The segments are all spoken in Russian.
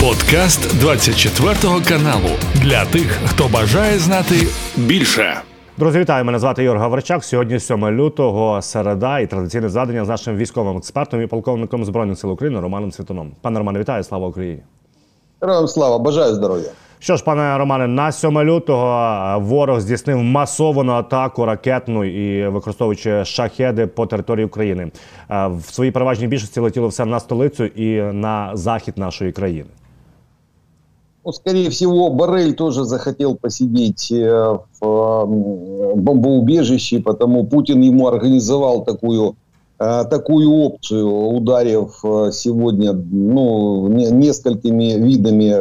Подкаст 24 каналу для тих, хто бажає знати більше. Друзі, вітаю! Мене звати Ігор Гавричак. Сьогодні 7 лютого, середа і традиційне зведення з нашим військовим експертом і полковником збройних сил України Романом Світоном. Пане Романе, вітаю! Слава Україні! Героям слава, бажаю здоров'я. Що ж, пане Романе, на 7 лютого ворог здійснив масовану атаку ракетну і використовуючи шахеди по території України. В своїй переважній більшості летіло все на столицю і на захід нашої країни. Ну, скорее всего, Барель тоже захотел посидеть э, в бомбоубежище, потому Путин ему организовал такую, э, такую опцию, ударив э, сегодня ну, несколькими видами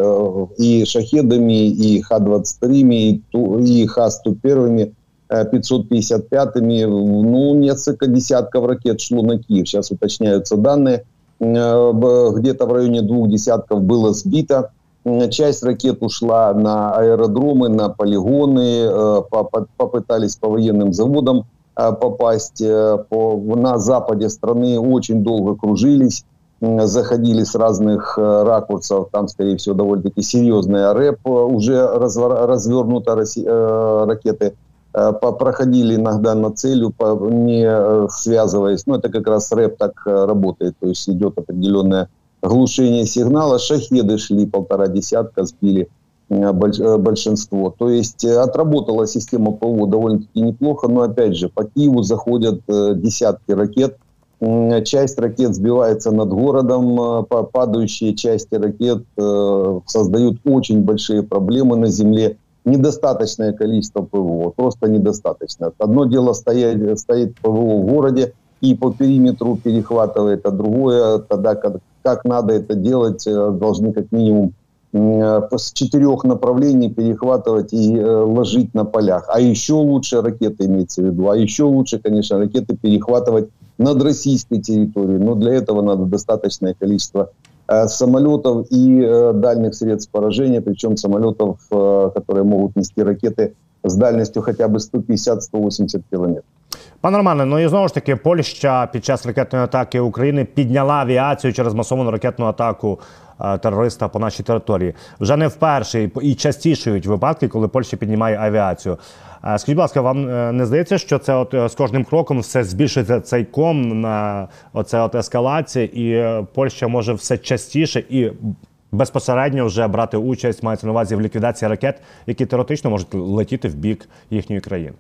и шахедами, и Х-23, и Х-101, 555-ми. Ну, несколько десятков ракет шло на Киев. Сейчас уточняются данные. Где-то в районе двух десятков было сбито часть ракет ушла на аэродромы, на полигоны, э, попытались по военным заводам э, попасть. Э, на западе страны очень долго кружились, заходили с разных ракурсов. Там, скорее всего, довольно-таки серьезная рэп уже развернута ракеты проходили иногда на целью, не связываясь. Ну, это как раз рэп так работает, то есть идет определенная глушение сигнала. Шахеды шли полтора десятка, сбили э, э, большинство. То есть э, отработала система ПВО довольно-таки неплохо, но опять же по Киеву заходят десятки ракет. Часть ракет сбивается над городом, падающие части ракет создают очень большие проблемы на земле. Недостаточное количество ПВО, просто недостаточно. Одно дело стоять, стоит ПВО в городе, и по периметру перехватывает, а другое тогда, как надо это делать, э, должны как минимум э, с четырех направлений перехватывать и э, ложить на полях. А еще лучше ракеты имеется в виду. А еще лучше, конечно, ракеты перехватывать над российской территорией. Но для этого надо достаточное количество самолетов и дальних средств поражения, причем самолетов, которые могут нести ракеты с дальностью хотя бы 150-180 километров. Пане Романе, ну і знову ж таки, Польща під час ракетної атаки України підняла авіацію через масовану ракетну атаку е, терориста по нашій території. Вже не вперше і частішують випадки, коли Польща піднімає авіацію. Е, скажіть, будь ласка, вам е, не здається, що це от з кожним кроком все збільшується цей ком на оце от ескалація, і Польща може все частіше і безпосередньо вже брати участь, мається на увазі в ліквідації ракет, які теоретично можуть летіти в бік їхньої країни.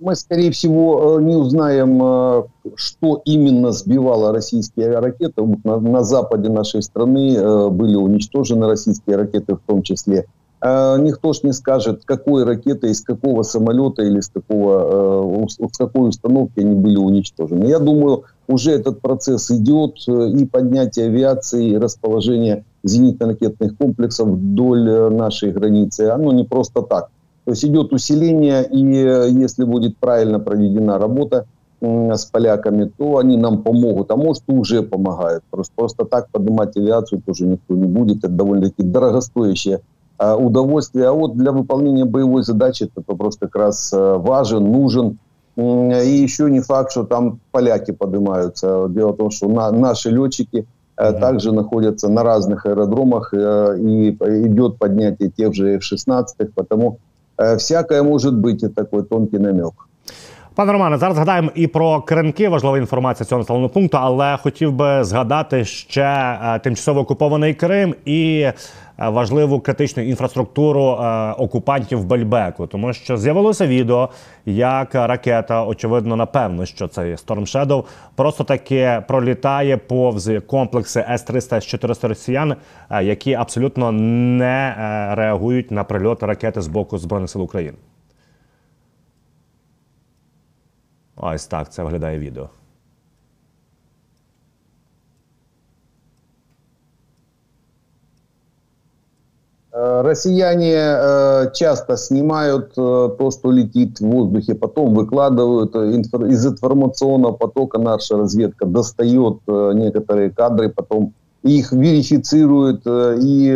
Мы, скорее всего, э, не узнаем, э, что именно сбивало российские ракеты. На, на западе нашей страны э, были уничтожены российские ракеты в том числе. Никто ж не скажет, какой ракеты, из какого самолета или с, какого, с какой установки они были уничтожены. Я думаю, уже этот процесс идет, и поднятие авиации, и расположение зенитно-ракетных комплексов вдоль нашей границы, оно не просто так. То есть идет усиление, и э, если будет правильно проведена работа с поляками, то они нам помогут, а может уже помогают. Просто, просто так поднимать авиацию тоже никто не будет. Это довольно-таки дорогостоящее э, удовольствие. А вот для выполнения боевой задачи этот вопрос как раз э, важен, нужен. И еще не факт, что там поляки поднимаются. Дело в том, что на, наши летчики mm-hmm. также находятся на разных аэродромах, и идет поднятие тех же F-16, потому всякое может быть, и такой тонкий намек. Пане Романе, зараз згадаємо і про кринки. Важлива інформація цього населеного пункту, але хотів би згадати ще е, тимчасово окупований Крим і е, важливу критичну інфраструктуру е, окупантів Бельбеку, тому що з'явилося відео, як ракета, очевидно, напевно, що це Storm Shadow, просто таки пролітає повз комплекси С-300 С-400 росіян, які абсолютно не реагують на прильоти ракети з боку збройних сил України. Ось так це виглядає відео. Россияне часто снимают то, что летит в воздухе, потом выкладывают из информационного потока наша разведка достает некоторые кадры, потом их верифицирует и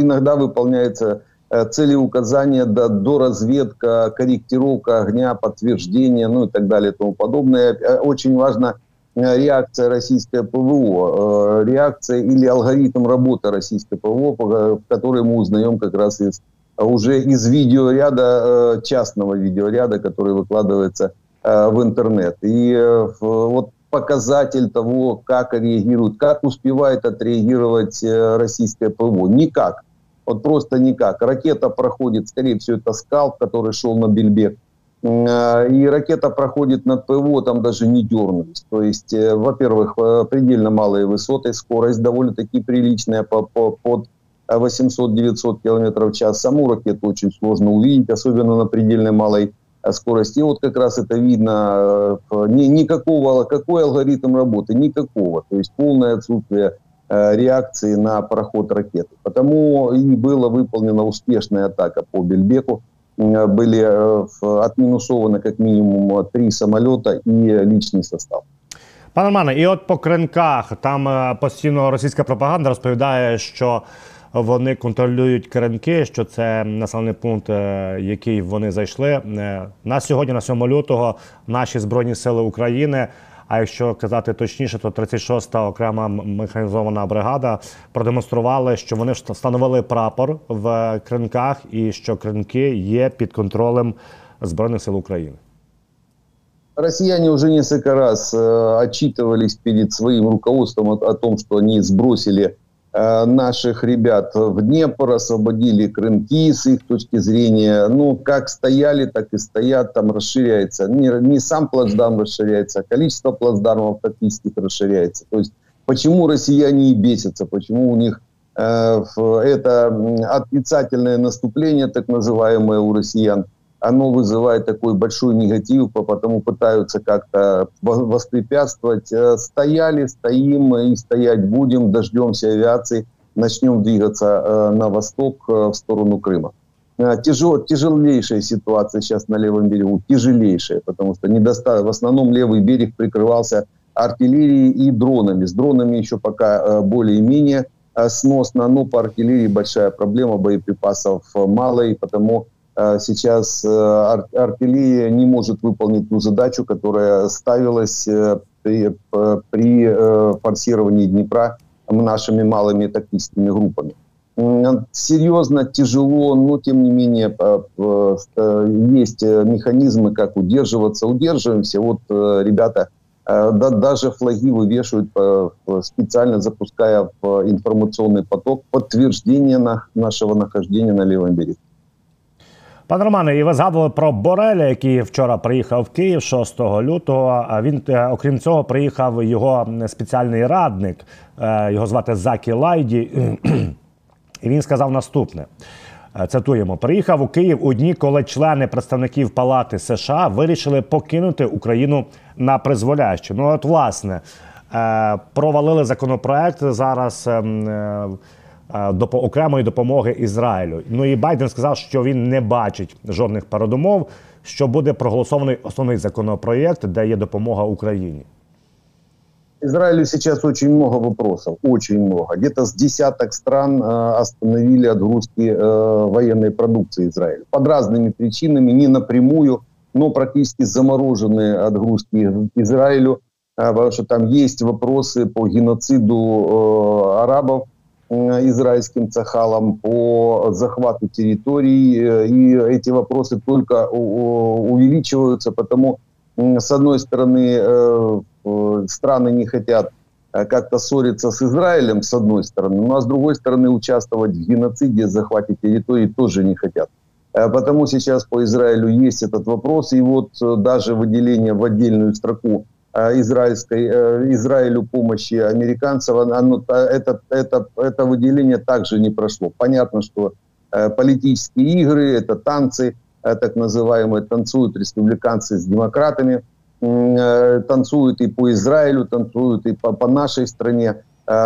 иногда выполняется цели указания, до разведка, корректировка огня, подтверждение, ну и так далее и тому подобное. Э, очень важно реакция российской ПВО, реакция или алгоритм работы российской ПВО, который мы узнаем как раз из уже из видеоряда, частного видеоряда, который выкладывается в интернет. И вот показатель того, как реагирует, как успевает отреагировать российское ПВО. Никак. Вот просто никак. Ракета проходит, скорее всего, это скалп, который шел на Бельбек. Э, и ракета проходит над ПВО, там даже не дернулись. То есть, э, во-первых, э, предельно малые высоты, скорость довольно-таки приличная по, под 800-900 км в час. Саму ракету очень сложно увидеть, особенно на предельно малой скорости. И вот как раз это видно, ни, никакого, какой алгоритм работы, никакого. То есть полное отсутствие реакции на проход ракеты. Потому и была выполнена успешная атака по Бельбеку. Э, были э, отмінусовані як мінімум три самоліта і лічний состав. Пане Романе, і от по кринках там е, постійно російська пропаганда розповідає, що вони контролюють кринки, що це населений пункт, е, який вони зайшли. Е, на сьогодні, на 7 лютого, наші збройні сили України а якщо казати точніше, то 36-та окрема механізована бригада продемонстрували, що вони встановили прапор в кринках, і що кринки є під контролем збройних сил України. Россияне уже несколько раз э, отчитывались перед своим руководством о, о том, что они сбросили Э, наших ребят в Днепр, освободили Крынки с их точки зрения. Ну, как стояли, так и стоят, там расширяется. Не, не сам плацдарм расширяется, а количество плацдармов фактически расширяется. То есть почему россияне и бесятся, почему у них э, это отрицательное наступление, так называемое у россиян, оно вызывает такой большой негатив, потому пытаются как-то воспрепятствовать. Э, стояли, стоим и стоять будем, дождемся авиации, начнем двигаться э, на восток э, в сторону Крыма. Тяжел, тяжелейшая ситуация сейчас на левом берегу, тяжелейшая, потому что недоста... в основном левый берег прикрывался артиллерией и дронами. С дронами еще пока более-менее сносно, но по артиллерии большая проблема, боеприпасов мало, и потому Э, сейчас э, ар артиллерия не может выполнить ту задачу, которая ставилась э, при, при форсировании Днепра нашими малыми тактическими группами. Серьезно, тяжело, но тем не менее есть механизмы, как удерживаться. Удерживаемся. Вот ребята даже флаги вывешивают, специально запуская в информационный поток подтверждение нашего нахождения на левом берегу. Пане Романе, і ви згадували про Бореля, який вчора приїхав в Київ 6 лютого. А він, е, окрім цього, приїхав його спеціальний радник, е, його звати Закі Лайді. І він сказав наступне: е, цитуємо: приїхав у Київ у дні, коли члени представників Палати США вирішили покинути Україну на призволяще. Ну, от, власне, провалили законопроект зараз. Ем, до окремої допомоги Ізраїлю. Ну і Байден сказав, що він не бачить жодних передумов, що буде проголосований основний законопроєкт, де є допомога Україні. Израилю сейчас очень много вопросов, очень много. Где-то с десяток стран э, остановили отгрузки э, военной продукции Израиля. Под разными причинами, не напрямую, но практически замороженные отгрузки Израилю, э, потому что там есть вопросы по геноциду э, арабов, израильским цахалам по захвату территорий, э, и эти вопросы только увеличиваются, потому, с одной стороны, э, страны не хотят э, как-то ссориться с Израилем, с одной стороны, ну а с другой стороны участвовать в геноциде, захвате территорий тоже не хотят. Потому сейчас по Израилю есть этот вопрос, и вот даже выделение в отдельную строку Э, израильской, э, Израилю помощи американцев, оно, это, это, это выделение также не прошло. Понятно, что э, политические игры, это танцы, так называемые, танцуют республиканцы с демократами, танцуют и по Израилю, танцуют и по, по нашей стране,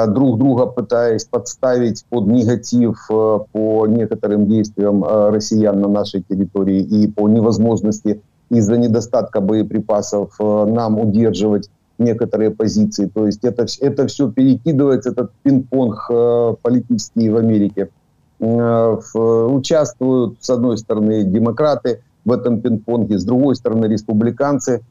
друг друга пытаясь подставить под негатив по некоторым действиям россиян на нашей территории и по невозможности из-за недостатка боеприпасов э, нам удерживать некоторые позиции. То есть это, это все перекидывается, этот пинг-понг э, политический в Америке. Э, участвуют, с одной стороны, демократы в этом пинг-понге, с другой стороны, республиканцы.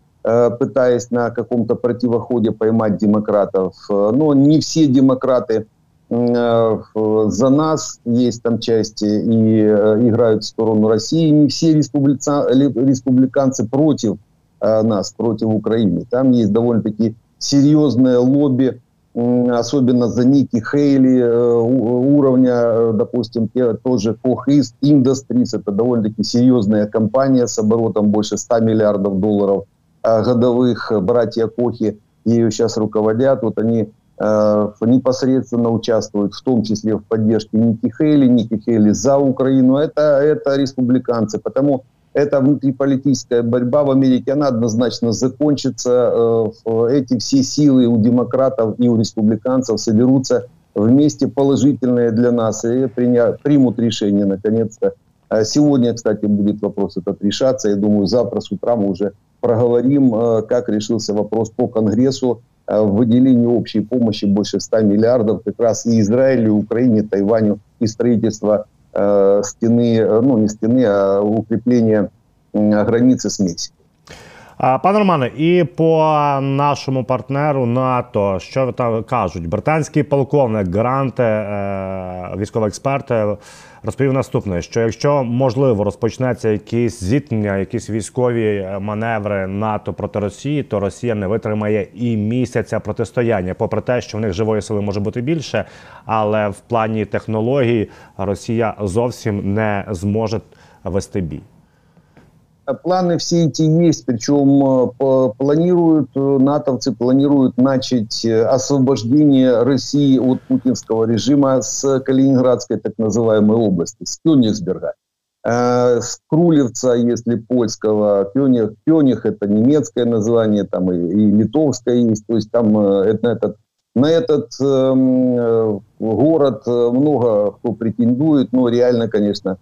пытаясь на каком-то противоходе поймать демократов. Но не все демократы за нас, есть там части и играют в сторону России, не все республиканцы против нас, против Украины. Там есть довольно-таки серьезное лобби особенно за Ники Хейли э, уровня, э, допустим, тоже Koch Industries, это довольно-таки серьезная компания с оборотом больше 100 миллиардов долларов э, годовых. Братья Кохи ее сейчас руководят, вот они непосредственно участвуют, в том числе в поддержке Ники Хейли, Ники Хейли за Украину. Это, это республиканцы, потому эта внутриполитическая борьба в Америке, она однозначно закончится. Э, эти все силы у демократов и у республиканцев соберутся вместе положительные для нас и примут решение наконец-то. А сегодня, кстати, будет вопрос этот решаться. Я думаю, завтра с утра мы уже проговорим, э, как решился вопрос по Конгрессу э, в выделении общей помощи больше 100 миллиардов как раз и Израилю, и Украине, Тайваню и строительство э, стены, э, ну не стены, а укрепления э, границы с Мексикой. Пане Романе, і по нашому партнеру НАТО, що там кажуть, британський полковник Гранте, е, військовий експерт, е, розповів наступне: що якщо можливо розпочнеться якісь зіткнення, якісь військові маневри НАТО проти Росії, то Росія не витримає і місяця протистояння, попри те, що в них живої сили може бути більше, але в плані технологій Росія зовсім не зможе вести бій. Планы все эти есть, причем э, планируют, э, натовцы планируют начать э, освобождение России от путинского режима с Калининградской так называемой области, с Кёнигсберга. С Крулевца, если польского, Кёниг, Кёниг это немецкое название, там и, и литовское есть, то есть там это, этот, на этот э, город много кто претендует, но реально, конечно,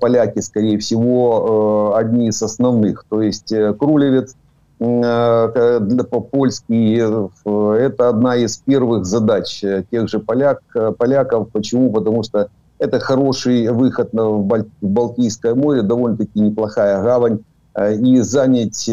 поляки, скорее всего, э, одни из основных. То есть э, Крулевец по-польски это одна из первых задач тех же поляк, поляков. Почему? Потому что это хороший выход в Балтийское море, довольно-таки неплохая гавань. И занять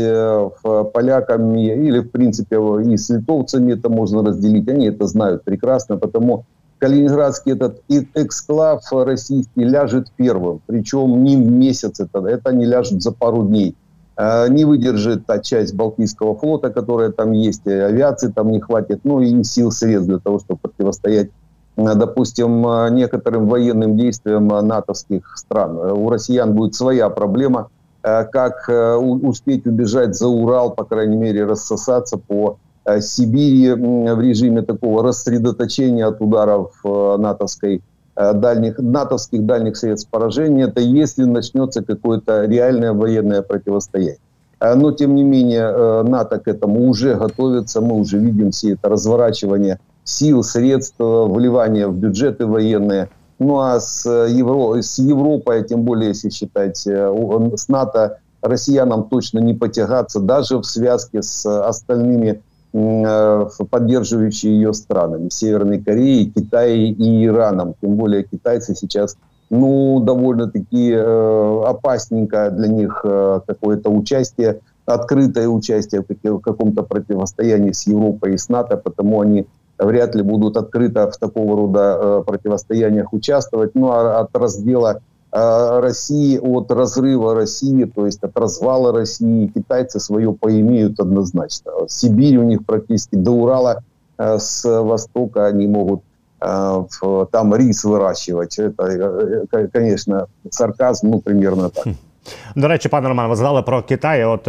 поляками или, в принципе, и с литовцами это можно разделить. Они это знают прекрасно, потому Калининградский этот эксклав российский ляжет первым, причем не в месяц, это, это не ляжет за пару дней. А, не выдержит та часть Балтийского флота, которая там есть, и авиации там не хватит, ну и сил средств для того, чтобы противостоять, а, допустим, некоторым военным действиям натовских стран. У россиян будет своя проблема, как успеть убежать за Урал, по крайней мере, рассосаться по Э, Сибири в режиме такого рассредоточения от ударов э, натовской э, дальних, натовских дальних средств поражения, это если начнется какое-то реальное военное противостояние. Но, тем не менее, НАТО к этому уже готовится, мы уже видим все это разворачивание сил, средств, вливание в бюджеты военные. Ну а с, Евро, с Европой, тем более, если считать, с НАТО россиянам точно не потягаться, даже в связке с остальными Э, поддерживающие ее странами, Северной Кореей, Китаем и Ираном. Тем более китайцы сейчас ну, довольно-таки э, опасненько для них э, какое-то участие, открытое участие в каком-то противостоянии с Европой и с НАТО, потому они вряд ли будут открыто в такого рода э, противостояниях участвовать. Ну, а от раздела Э, России, от разрыва России, то есть от развала России, китайцы свое поимеют однозначно. Сибирь у них практически до Урала э, с востока они могут э, там рис вирощувати. Это, конечно, сарказм, ну, примерно так. До речі, пане Роман, ви згадали про Китай. От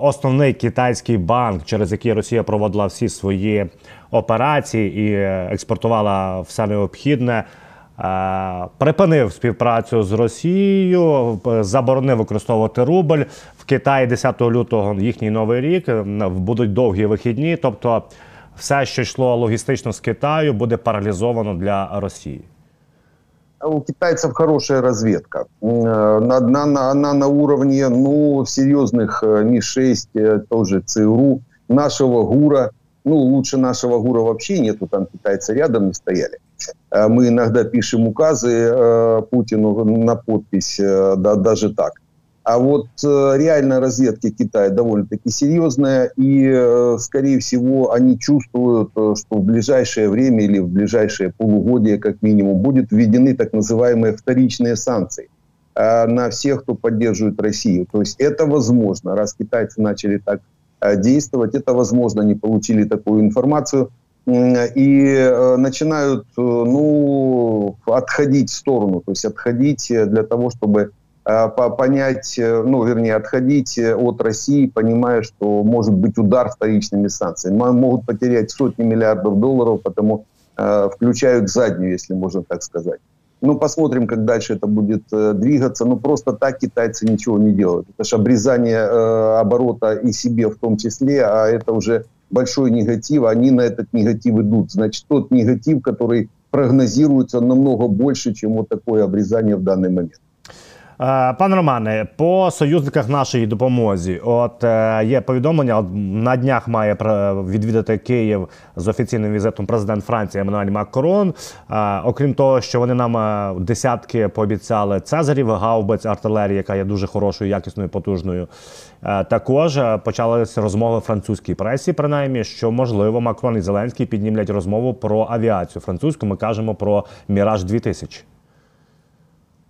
основний китайський банк, через який Росія проводила всі свої операції і експортувала все необхідне. Е, припинив співпрацю з Росією, заборонив використовувати рубль в Китаї 10 лютого. Їхній новий рік будуть довгі вихідні. Тобто, все, що йшло логістично з Китаю, буде паралізовано для Росії. У китайцев хорошая разведка. Она на, на, на уровне ну, серьезных Ми-6, тоже ЦРУ, нашего ГУРа. Ну, лучше нашего ГУРа вообще нету, там китайцы рядом не стояли. Э, мы иногда пишем указы э, Путину на подпись, э, да, даже так. А вот реальная разведка Китая довольно-таки серьезная, и, скорее всего, они чувствуют, что в ближайшее время или в ближайшее полугодие, как минимум, будут введены так называемые вторичные санкции на всех, кто поддерживает Россию. То есть это возможно, раз китайцы начали так действовать, это возможно, они получили такую информацию и э, начинают ну, отходить в сторону, то есть отходить для того, чтобы Э, понять, э, ну, вернее, отходить э, от России, понимая, что может быть удар вторичными санкциями. Могут потерять сотни миллиардов долларов, потому включают заднюю, если можно так сказать. Ну, посмотрим, как дальше это будет э, двигаться. Ну, просто так китайцы ничего не делают. Это же обрезание э, оборота и себе в том числе, а это уже большой негатив. Они на этот негатив идут. Значит, тот негатив, который прогнозируется намного больше, чем вот такое обрезание в данный момент. Е, пане Романе, по союзниках нашої допомозі, от е, є повідомлення. На днях має відвідати Київ з офіційним візитом президент Франції Еммануель Макрон. Е, окрім того, що вони нам десятки пообіцяли Цезарів, гаубиць артилерії, яка є дуже хорошою, якісною, потужною. Також почалися розмови французькій пресі, принаймні, що можливо Макрон і Зеленський піднімлять розмову про авіацію французьку. Ми кажемо про Міраж 2000 А,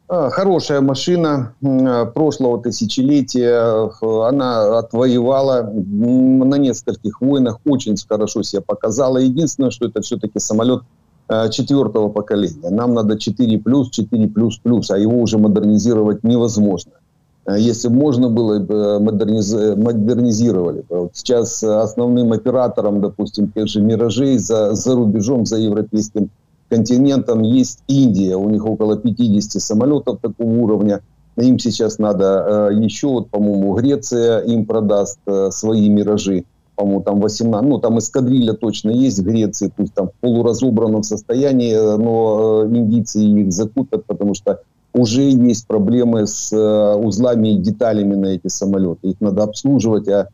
хорошая машина а, прошлого тысячелетия. Она отвоевала на нескольких войнах, очень хорошо себя показала. Единственное, что это все-таки самолет а, четвертого поколения. Нам надо 4 плюс, 4 плюс плюс, а его уже модернизировать невозможно. Если можно было, модерниз... модернизировали. Вот сейчас основным оператором, допустим, тех же «Миражей» за, за рубежом, за европейским континентом есть Индия. У них около 50 самолетов такого уровня. Им сейчас надо э, еще, вот, по-моему, Греция им продаст э, свои «Миражи». По-моему, там 18, ну, там эскадрилья точно есть в Греции, пусть там в полуразобранном состоянии, э, но э, индийцы их закупят, потому что уже есть проблемы с э, узлами и деталями на эти самолеты. Их надо обслуживать, а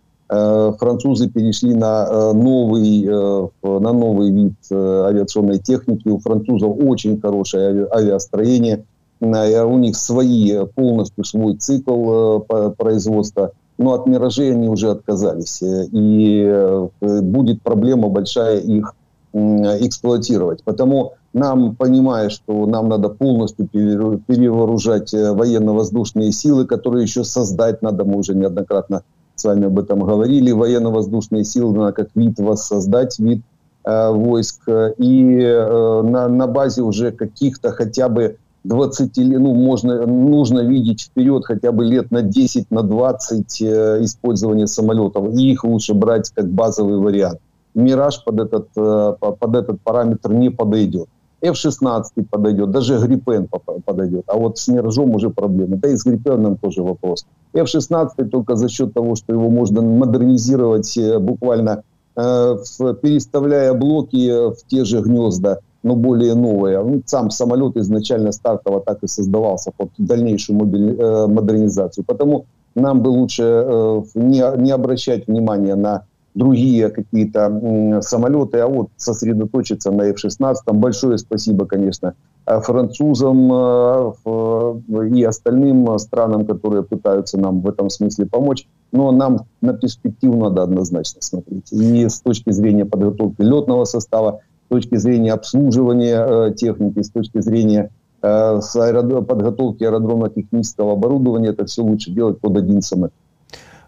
французы перешли на э, новый, э, на новый вид авиационной техники. У французов очень хорошее авиастроение. У них свои, полностью свой цикл производства. Но от «Миражей» они уже отказались. И будет проблема большая их эксплуатировать. Потому нам, понимая, что нам надо полностью перевооружать военно-воздушные силы, которые еще создать надо, мы уже неоднократно с вами об этом говорили, военно-воздушные силы надо как вид воссоздать, вид э, войск, и э, на, на базе уже каких-то хотя бы 20 лет, ну, можно, нужно видеть вперед хотя бы лет на 10, на 20 э, использования самолетов, и их лучше брать как базовый вариант. Мираж под этот, э, под этот параметр не подойдет. F-16 подойдет, даже Гриппен подойдет. А вот с Миражом уже проблема. Да и с Гриппеном тоже вопрос. F-16 только за счет того, что его можно модернизировать э, буквально э, переставляя блоки в те же гнезда, но более новые. Сам самолет изначально стартово так и создавался под дальнейшую э, модернизацию. Потому нам бы лучше не обращать внимания на другие какие-то самолеты, а вот сосредоточиться на F-16. Большое спасибо, конечно, э, французам э, и остальным странам, которые пытаются нам в этом смысле помочь. Но нам на перспективу надо однозначно смотреть. И с точки зрения подготовки летного состава, с точки зрения обслуживания э, техники, с точки зрения с аэродrom, подготовки аэродромно-технического оборудования, это все лучше делать под один самолет.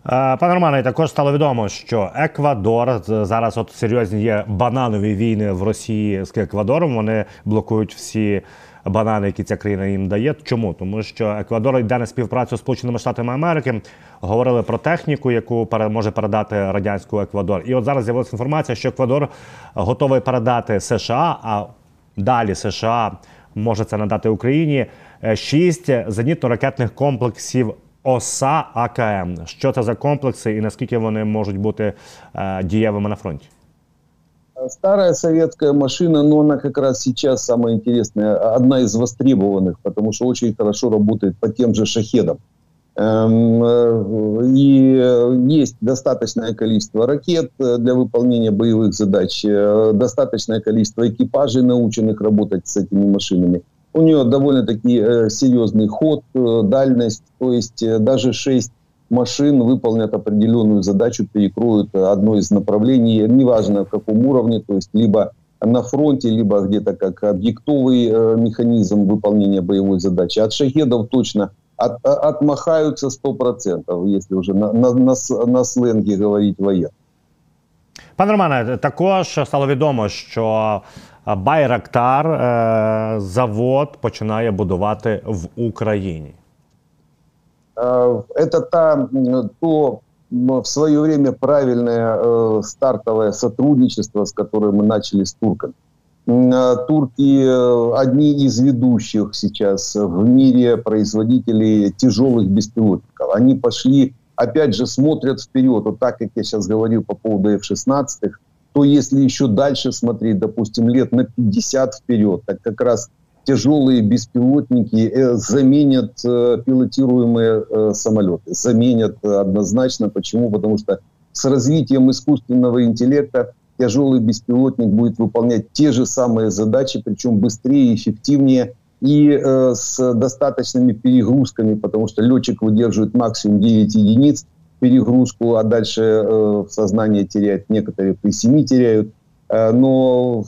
Е, пане Романе, також стало відомо, що Еквадор зараз от серйозні є бананові війни в Росії з Еквадором. Вони блокують всі банани, які ця країна їм дає. Чому? Тому що Еквадор йде на співпрацю з Сполученими Штатами Америки. Говорили про техніку, яку може передати радянську Еквадор. І от зараз з'явилася інформація, що Еквадор готовий передати США, а далі США може це надати Україні е, шість зенітно-ракетних комплексів ОСА АКМ. Що це за комплекси і наскільки вони можуть бути е, дієвими на фронті? Старая советская машина, но она как раз сейчас самая интересная, одна из востребованных, потому что очень хорошо работает по тем же шахедам. Эм, э, и есть достаточное количество ракет для выполнения боевых задач, э, достаточное количество экипажей, наученных работать с этими машинами. у нее довольно-таки э, серьезный ход, э, дальность, то есть э, даже 6 машин выполнят определенную задачу, перекроют одно из направлений, неважно в каком уровне, то есть либо на фронте, либо где-то как объектовый э, механизм выполнения боевой задачи. От шахедов точно от, отмахаются 100%, если уже на, на, на, на сленге говорить воєнно. Пане Романе, також стало відомо, що Байрактар е, завод починає будувати в Україні. Это та, то в свое время правильное э, стартовое сотрудничество, с которым мы начали с турками. Э, турки э, одни из ведущих сейчас в мире производителей тяжелых беспилотников. Они пошли, опять же, смотрят вперед. Вот так, как я сейчас говорил по поводу F-16, то если еще дальше смотреть, допустим, лет на 50 вперед, так как раз тяжелые беспилотники э, заменят э, пилотируемые э, самолеты. Заменят однозначно. Почему? Потому что с развитием искусственного интеллекта тяжелый беспилотник будет выполнять те же самые задачи, причем быстрее, эффективнее и э, с достаточными перегрузками, потому что летчик выдерживает максимум 9 единиц перегрузку, а дальше э, сознание теряет, некоторые при 7 теряют. Э, но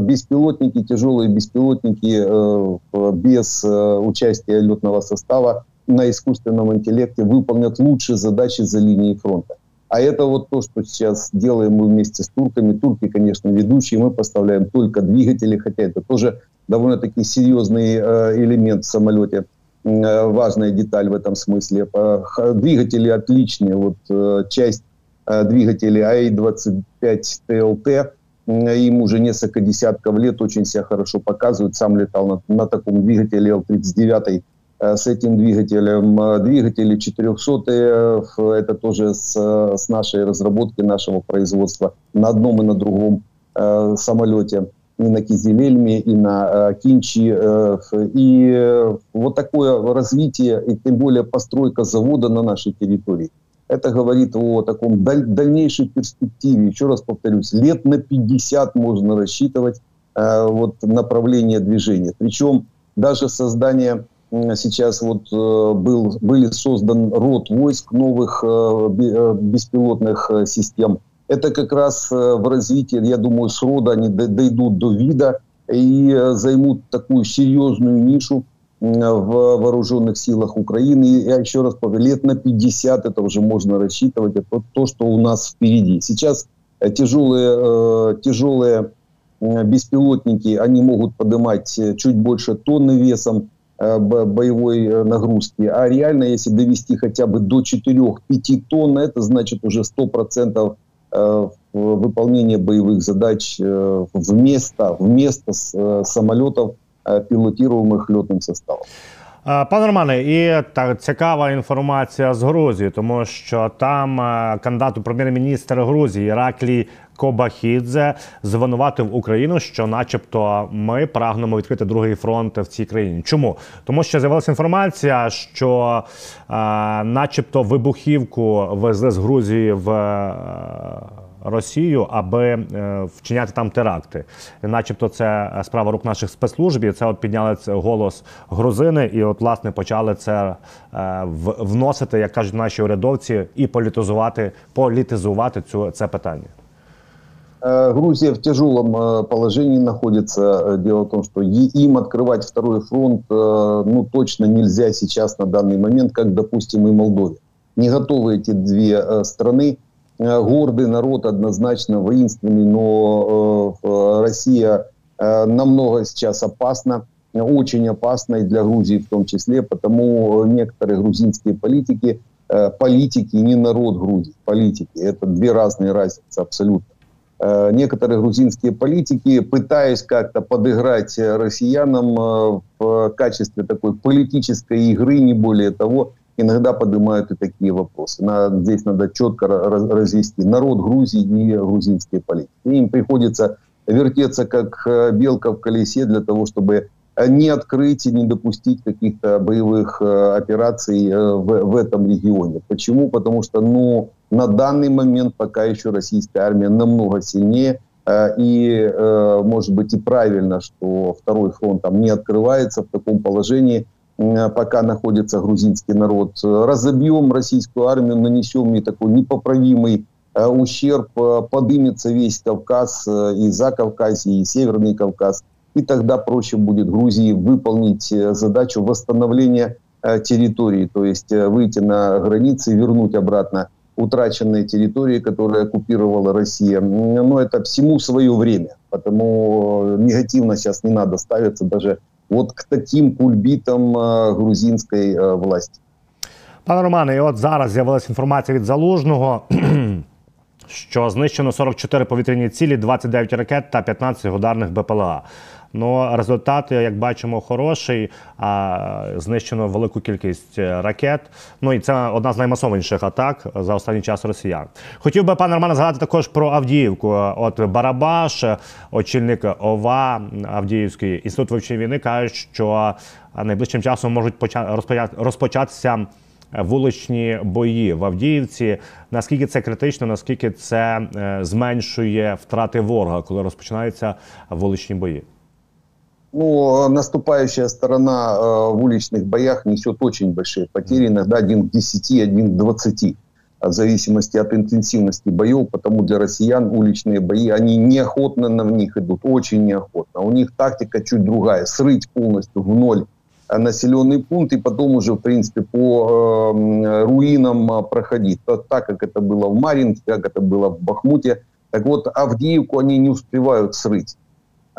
беспилотники, тяжелые беспилотники э, без э, участия летного состава на искусственном интеллекте выполнят лучшие задачи за линией фронта. А это вот то, что сейчас делаем мы вместе с турками. Турки, конечно, ведущие. Мы поставляем только двигатели, хотя это тоже довольно-таки серьезный элемент в самолете. Важная деталь в этом смысле. Двигатели отличные. Вот часть двигателей АИ-25 ТЛТ им уже несколько десятков лет очень себя хорошо показывают. Сам летал на, на таком двигателе Л-39 э, с этим двигателем. Э, двигатели 400 э, это тоже с, с нашей разработки, нашего производства на одном и на другом э, самолете. И на Кизилельме, и на э, Кинчи. Э, и э, вот такое развитие, и тем более постройка завода на нашей территории – это говорит о таком даль дальнейшей перспективе. Еще раз повторюсь, лет на 50 можно рассчитывать вот, направление движения. Причем даже создание сейчас вот был, были создан род войск новых беспилотных систем. Это как раз э, в развитии, я думаю, с рода они дойдут до вида и э, займут такую серьезную нишу в вооруженных силах Украины. Я еще раз повторю, лет на 50 это уже можно рассчитывать. Это то, что у нас впереди. Сейчас э, тяжелые, тяжелые беспилотники, они могут поднимать чуть больше тонны весом боевой нагрузки. А реально, если довести хотя бы до 4-5 тонн, это значит уже 100% выполнения боевых задач вместо, вместо самолетов Е, пілотіруємих льотним составом. Пане Романе, і так цікава інформація з Грузії, тому що там е, кандидат у прем'єр-міністр Грузії Іраклій Кобахідзе звинуватив Україну, що, начебто, ми прагнемо відкрити другий фронт в цій країні. Чому тому, що з'явилася інформація, що, е, начебто, вибухівку везли з Грузії в. Е, Росію, аби е, вчиняти там теракти, начебто, це справа рук наших спецслужб. і Це от підняли голос грузини, і от власне почали це е, вносити, як кажуть наші урядовці, і політизувати політизувати цю це питання. Е, Грузия в тяжелом положении находится. Дело в том, что им открывать второй фронт ну, точно нельзя сейчас на данный момент, как, допустим, и Молдове. Не готовы эти две страны Э, гордый народ, однозначно воинственный, но э, Россия э, намного сейчас опасна, очень опасна и для Грузии в том числе, потому некоторые грузинские политики, политики, не народ Грузии, политики, это две разные разницы абсолютно. Некоторые грузинские политики, пытаясь как-то подыграть россиянам в качестве такой политической игры, не более того, иногда поднимают и такие вопросы. Надо, здесь надо четко развести народ Грузии и грузинские политики. Им приходится вертеться как э, белка в колесе для того, чтобы не открыть и не допустить каких-то боевых э, операций э, в, в этом регионе. Почему? Потому что ну, на данный момент пока еще российская армия намного сильнее, И, может быть, и правильно, что второй фронт там не открывается в таком положении, пока находится грузинский народ. Разобьем российскую армию, нанесем ей такой непоправимый ущерб, подымется весь Кавказ, и за Кавказ, и Северный Кавказ. И тогда проще будет Грузии выполнить задачу восстановления территории, то есть выйти на границы вернуть обратно утраченные территории, которые оккупировала Россия. Но это всему свое время, потому негативно сейчас не надо ставиться даже вот к таким кульбітам грузинської власті. Пане Романе, і от зараз з'явилася інформація від залужного. Що знищено 44 повітряні цілі, 29 ракет та 15 ударних БПЛА. Ну, результат, як бачимо, хороший. А знищено велику кількість ракет. Ну і це одна з наймасованіших атак за останній час росіян. Хотів би пане Романе згадати також про Авдіївку. От Барабаш, очільник ОВА Авдіївської інститут вивчення війни, каже, що найближчим часом можуть розпочатися. Вуличні бої в Авдіївці. Наскільки це критично, наскільки це зменшує втрати ворога, коли розпочинаються вуличні бої? Ну, наступающая сторона э, в уличных боях несет очень большие потери, иногда 1 к 10, 1 к 20, в зависимости от интенсивности боев, потому для россиян уличные бои, они неохотно на них идут, очень неохотно. У них тактика чуть другая, срыть полностью в ноль населенный пункт и потом уже, в принципе, по э, руинам проходить. Так, как это было в Маринке, как это было в Бахмуте. Так вот, Авдеевку они не успевают срыть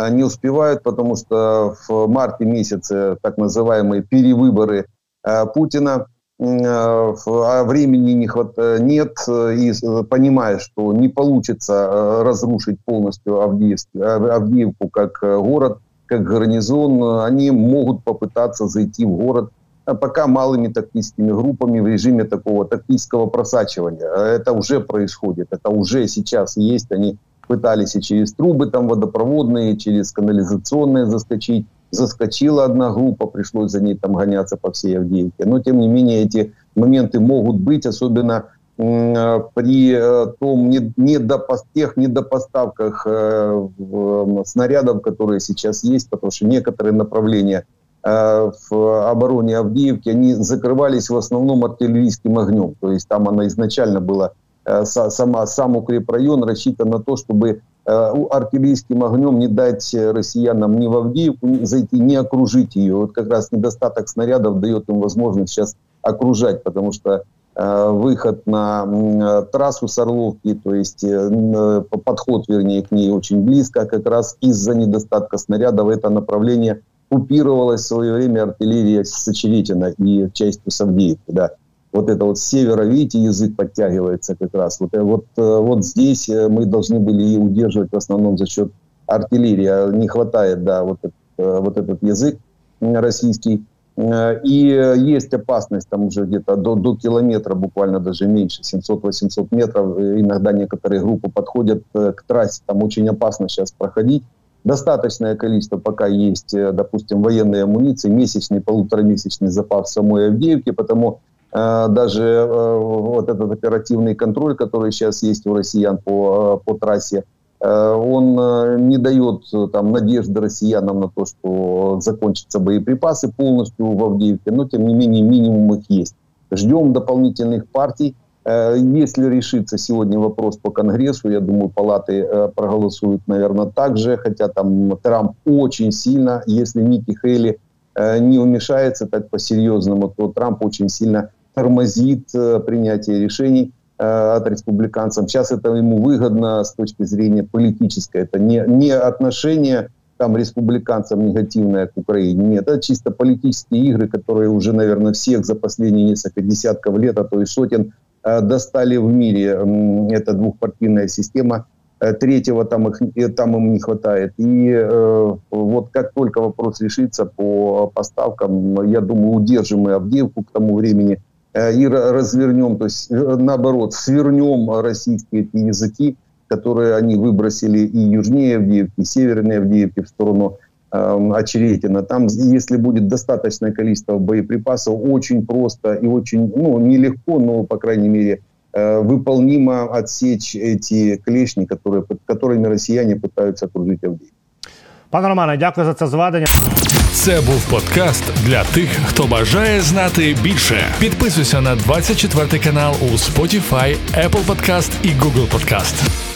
не успевают, потому что в марте месяце так называемые перевыборы э, Путина, э, а времени не хват... нет, и понимая, что не получится э, разрушить полностью Авдеевку как город, как гарнизон, они могут попытаться зайти в город пока малыми тактическими группами в режиме такого тактического просачивания. Это уже происходит, это уже сейчас есть, они пытались и через трубы там водопроводные, через канализационные заскочить. Заскочила одна группа, пришлось за ней там гоняться по всей Авдеевке. Но, тем не менее, эти моменты могут быть, особенно э, при э, том недопост, тех недопоставках э, снарядов, которые сейчас есть, потому что некоторые направления в обороне Авдеевки, они закрывались в основном артиллерийским огнем. То есть там она изначально была сама, сам укрепрайон рассчитан на то, чтобы э, артиллерийским огнем не дать россиянам ни в Авдеевку зайти, не окружить ее. Вот как раз недостаток снарядов дает им возможность сейчас окружать, потому что э, выход на трассу с Орловки, то есть подход, вернее, к ней очень близко, как раз из-за недостатка снарядов это направление купировалось в свое время артиллерия Сочеретина и частью Савдеевки, да вот это вот с севера, видите, язык подтягивается как раз. Вот, э, вот, э, вот здесь э, мы должны были и удерживать в основном за счет артиллерии. А не хватает, да, вот, вот этот язык российский. И есть опасность там уже где-то до, до километра, буквально даже меньше, 700-800 метров. Иногда некоторые группы подходят к трассе, там очень опасно сейчас проходить. Достаточное количество пока есть, допустим, военной амуниции, месячный, полуторамесячный запас самой Авдеевке, потому даже э, вот этот оперативный контроль, который сейчас есть у россиян по, э, по трассе, он не дает там, надежды россиянам на то, что закончатся боеприпасы полностью в Авдеевке, но тем не менее минимум их есть. Ждем дополнительных партий. Если решится сегодня вопрос по Конгрессу, я думаю, палаты проголосуют, наверное, так же, хотя там Трамп очень сильно, если Ники Хейли не вмешается так по-серьезному, то Трамп очень сильно тормозит э, принятие решений э, от республиканцев. Сейчас это ему выгодно с точки зрения политической. Это не, не отношение там республиканцам негативное к Украине. Нет, это чисто политические игры, которые уже, наверное, всех за последние несколько десятков лет, а то и сотен э, достали в мире. Это двухпартийная система. Третьего там, их, там им не хватает. И вот как только вопрос решится по поставкам, я думаю, удержим мы Авдеевку к тому времени – и развернем, то есть э, наоборот, свернем российские эти языки, которые они выбросили и южнее Авдеевки, и севернее Авдеевки в сторону э, Очеретина. Там, если будет достаточное количество боеприпасов, очень просто и очень, ну, нелегко, но, по крайней мере, выполнимо отсечь эти клешни, которые, которыми россияне пытаются окружить Авдеевку. Пане Романе, дякую за це зведення. Це був подкаст для тих, хто бажає знати більше. Підписуйся на 24 канал у Spotify, Apple Podcast і Google Podcast.